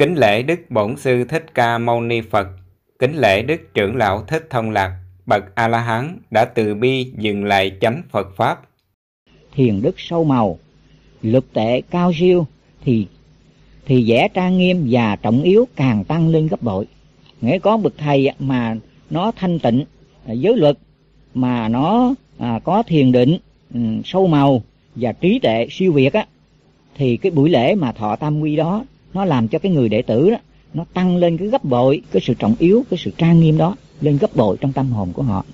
Kính lễ Đức Bổn Sư Thích Ca Mâu Ni Phật, kính lễ Đức Trưởng Lão Thích Thông Lạc, bậc A La Hán đã từ bi dừng lại chánh Phật pháp. Thiền đức sâu màu, lực tệ cao siêu thì thì vẻ trang nghiêm và trọng yếu càng tăng lên gấp bội. Nghĩa có bậc thầy mà nó thanh tịnh à, giới luật mà nó à, có thiền định ừ, sâu màu và trí tuệ siêu việt á thì cái buổi lễ mà thọ tam quy đó nó làm cho cái người đệ tử đó, nó tăng lên cái gấp bội, cái sự trọng yếu, cái sự trang nghiêm đó, lên gấp bội trong tâm hồn của họ.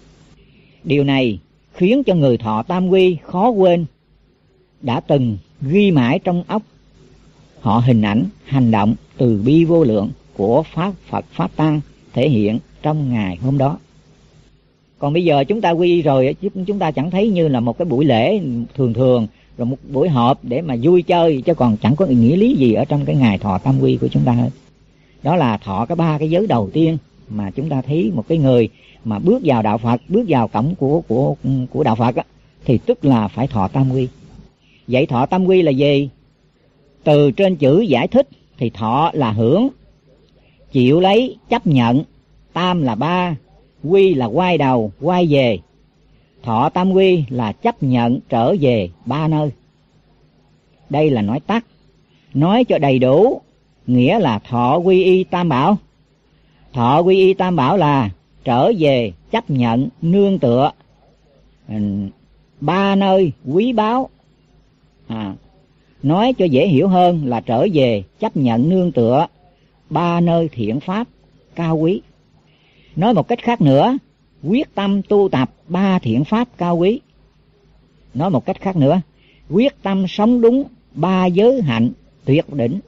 Điều này khiến cho người thọ tam quy khó quên, đã từng ghi mãi trong óc. Họ hình ảnh, hành động từ bi vô lượng của pháp phật pháp tăng thể hiện trong ngày hôm đó. Còn bây giờ chúng ta quy rồi chúng ta chẳng thấy như là một cái buổi lễ thường thường rồi một buổi họp để mà vui chơi chứ còn chẳng có nghĩa lý gì ở trong cái ngày thọ tam quy của chúng ta hết. Đó là thọ cái ba cái giới đầu tiên mà chúng ta thấy một cái người mà bước vào đạo Phật bước vào cổng của của của đạo Phật á, thì tức là phải thọ tam quy. Vậy thọ tam quy là gì? Từ trên chữ giải thích thì thọ là hưởng chịu lấy chấp nhận tam là ba quy là quay đầu quay về thọ tam quy là chấp nhận trở về ba nơi. Đây là nói tắt. Nói cho đầy đủ nghĩa là thọ quy y tam bảo. Thọ quy y tam bảo là trở về chấp nhận nương tựa ừ, ba nơi quý báu. À, nói cho dễ hiểu hơn là trở về chấp nhận nương tựa ba nơi thiện pháp cao quý. Nói một cách khác nữa quyết tâm tu tập ba thiện pháp cao quý. Nói một cách khác nữa quyết tâm sống đúng ba giới hạnh tuyệt đỉnh.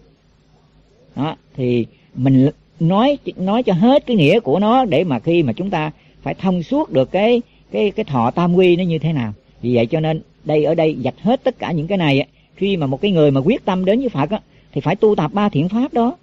Đó thì mình nói nói cho hết cái nghĩa của nó để mà khi mà chúng ta phải thông suốt được cái cái cái thọ tam quy nó như thế nào. Vì vậy cho nên đây ở đây dạch hết tất cả những cái này khi mà một cái người mà quyết tâm đến với Phật á, thì phải tu tập ba thiện pháp đó.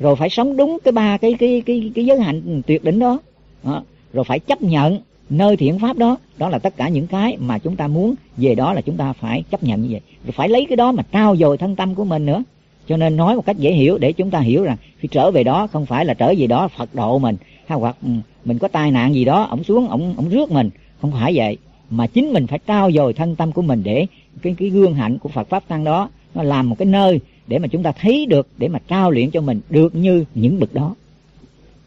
Rồi phải sống đúng cái ba cái cái cái cái giới hạnh tuyệt đỉnh đó, đó rồi phải chấp nhận nơi thiện pháp đó. Đó là tất cả những cái mà chúng ta muốn. Về đó là chúng ta phải chấp nhận như vậy. Rồi phải lấy cái đó mà trao dồi thân tâm của mình nữa. Cho nên nói một cách dễ hiểu để chúng ta hiểu rằng khi trở về đó không phải là trở về đó phật độ mình. Hay hoặc ừ, mình có tai nạn gì đó, ổng xuống, ổng ổng rước mình. Không phải vậy. Mà chính mình phải trao dồi thân tâm của mình để cái cái gương hạnh của phật pháp tăng đó, nó làm một cái nơi để mà chúng ta thấy được, để mà trao luyện cho mình được như những bậc đó.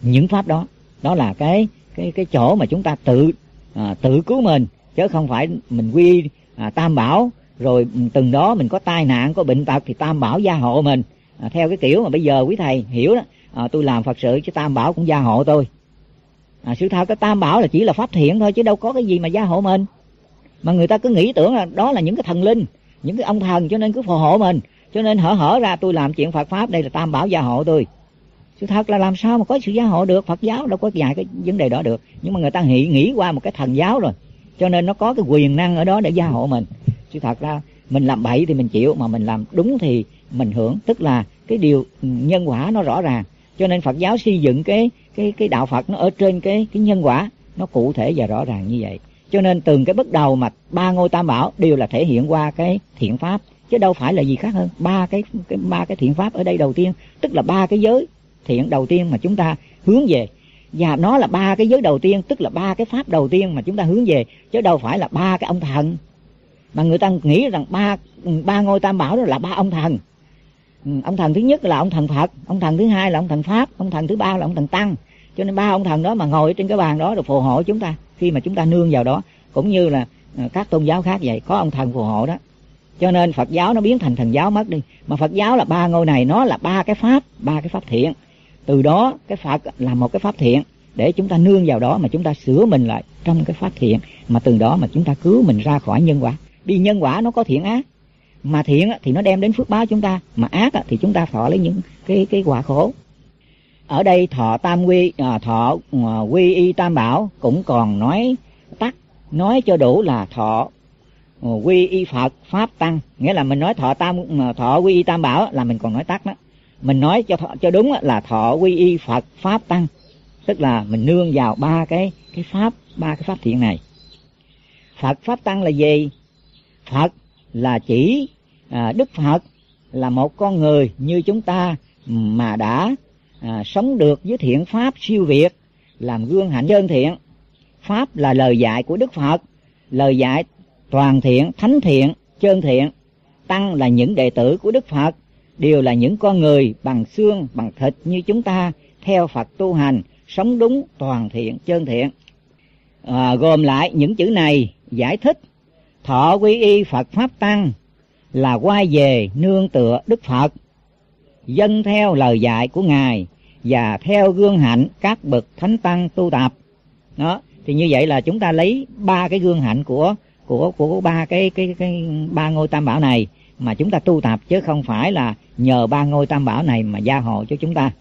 Những pháp đó. Đó là cái cái cái chỗ mà chúng ta tự à, tự cứu mình chứ không phải mình quy à, tam bảo. Rồi ừ, từng đó mình có tai nạn có bệnh tật thì tam bảo gia hộ mình. À, theo cái kiểu mà bây giờ quý thầy hiểu đó à, tôi làm phật sự chứ tam bảo cũng gia hộ tôi. À, sự thật cái tam bảo là chỉ là pháp thiện thôi chứ đâu có cái gì mà gia hộ mình. Mà người ta cứ nghĩ tưởng là đó là những cái thần linh những cái ông thần cho nên cứ phù hộ mình. Cho nên hở hở ra tôi làm chuyện phật pháp đây là tam bảo gia hộ tôi sự thật là làm sao mà có sự gia hộ được? Phật giáo đâu có dạy cái vấn đề đó được. Nhưng mà người ta nghĩ nghĩ qua một cái thần giáo rồi. Cho nên nó có cái quyền năng ở đó để gia hộ mình. Sự thật ra mình làm bậy thì mình chịu mà mình làm đúng thì mình hưởng. Tức là cái điều nhân quả nó rõ ràng. Cho nên phật giáo xây dựng cái cái cái đạo phật nó ở trên cái cái nhân quả nó cụ thể và rõ ràng như vậy. Cho nên từng cái bước đầu mà ba ngôi tam bảo đều là thể hiện qua cái thiện pháp. Chứ đâu phải là gì khác hơn. Ba cái, cái ba cái thiện pháp ở đây đầu tiên tức là ba cái giới thiện đầu tiên mà chúng ta hướng về. Và nó là ba cái giới đầu tiên, tức là ba cái pháp đầu tiên mà chúng ta hướng về, chứ đâu phải là ba cái ông thần. Mà người ta nghĩ rằng ba ba ngôi tam bảo đó là ba ông thần. Ừ, ông thần thứ nhất là ông thần phật, ông thần thứ hai là ông thần pháp, ông thần thứ ba là ông thần tăng. Cho nên ba ông thần đó mà ngồi trên cái bàn đó rồi phù hộ chúng ta, khi mà chúng ta nương vào đó, cũng như là ờ, các tôn giáo khác vậy, có ông thần phù hộ đó. Cho nên phật giáo nó biến thành thần giáo mất đi. Mà phật giáo là ba ngôi này, nó là ba cái pháp, ba cái pháp thiện từ đó, cái phật là một cái pháp thiện. Để chúng ta nương vào đó mà chúng ta sửa mình lại trong cái pháp thiện, mà từ đó mà chúng ta cứu mình ra khỏi nhân quả. Đi nhân quả nó có thiện ác, mà thiện thì nó đem đến phước báo chúng ta, mà ác thì chúng ta thọ lấy những cái cái quả khổ. Ở đây thọ tam quy à, thọ à, quy y tam bảo cũng còn nói tắt, nói cho đủ là thọ à, quy y phật pháp tăng. Nghĩa là mình nói thọ tam thọ quy y tam bảo là mình còn nói tắt đó mình nói cho cho đúng là thọ quy y phật pháp tăng. Tức là mình nương vào ba cái cái pháp ba cái pháp thiện này. Phật pháp tăng là gì? Phật là chỉ à, đức phật là một con người như chúng ta mà đã à, sống được với thiện pháp siêu việt làm gương hạnh chân thiện. Pháp là lời dạy của đức phật lời dạy toàn thiện thánh thiện chân thiện. Tăng là những đệ tử của đức phật đều là những con người bằng xương bằng thịt như chúng ta theo phật tu hành sống đúng toàn thiện chân thiện. À, gồm lại những chữ này giải thích thọ quy y phật pháp tăng là quay về nương tựa đức phật dân theo lời dạy của ngài và theo gương hạnh các bậc thánh tăng tu tập. Đó thì như vậy là chúng ta lấy ba cái gương hạnh của của của ba cái cái cái ba ngôi tam bảo này mà chúng ta tu tập chứ không phải là nhờ ba ngôi tam bảo này mà gia hộ cho chúng ta.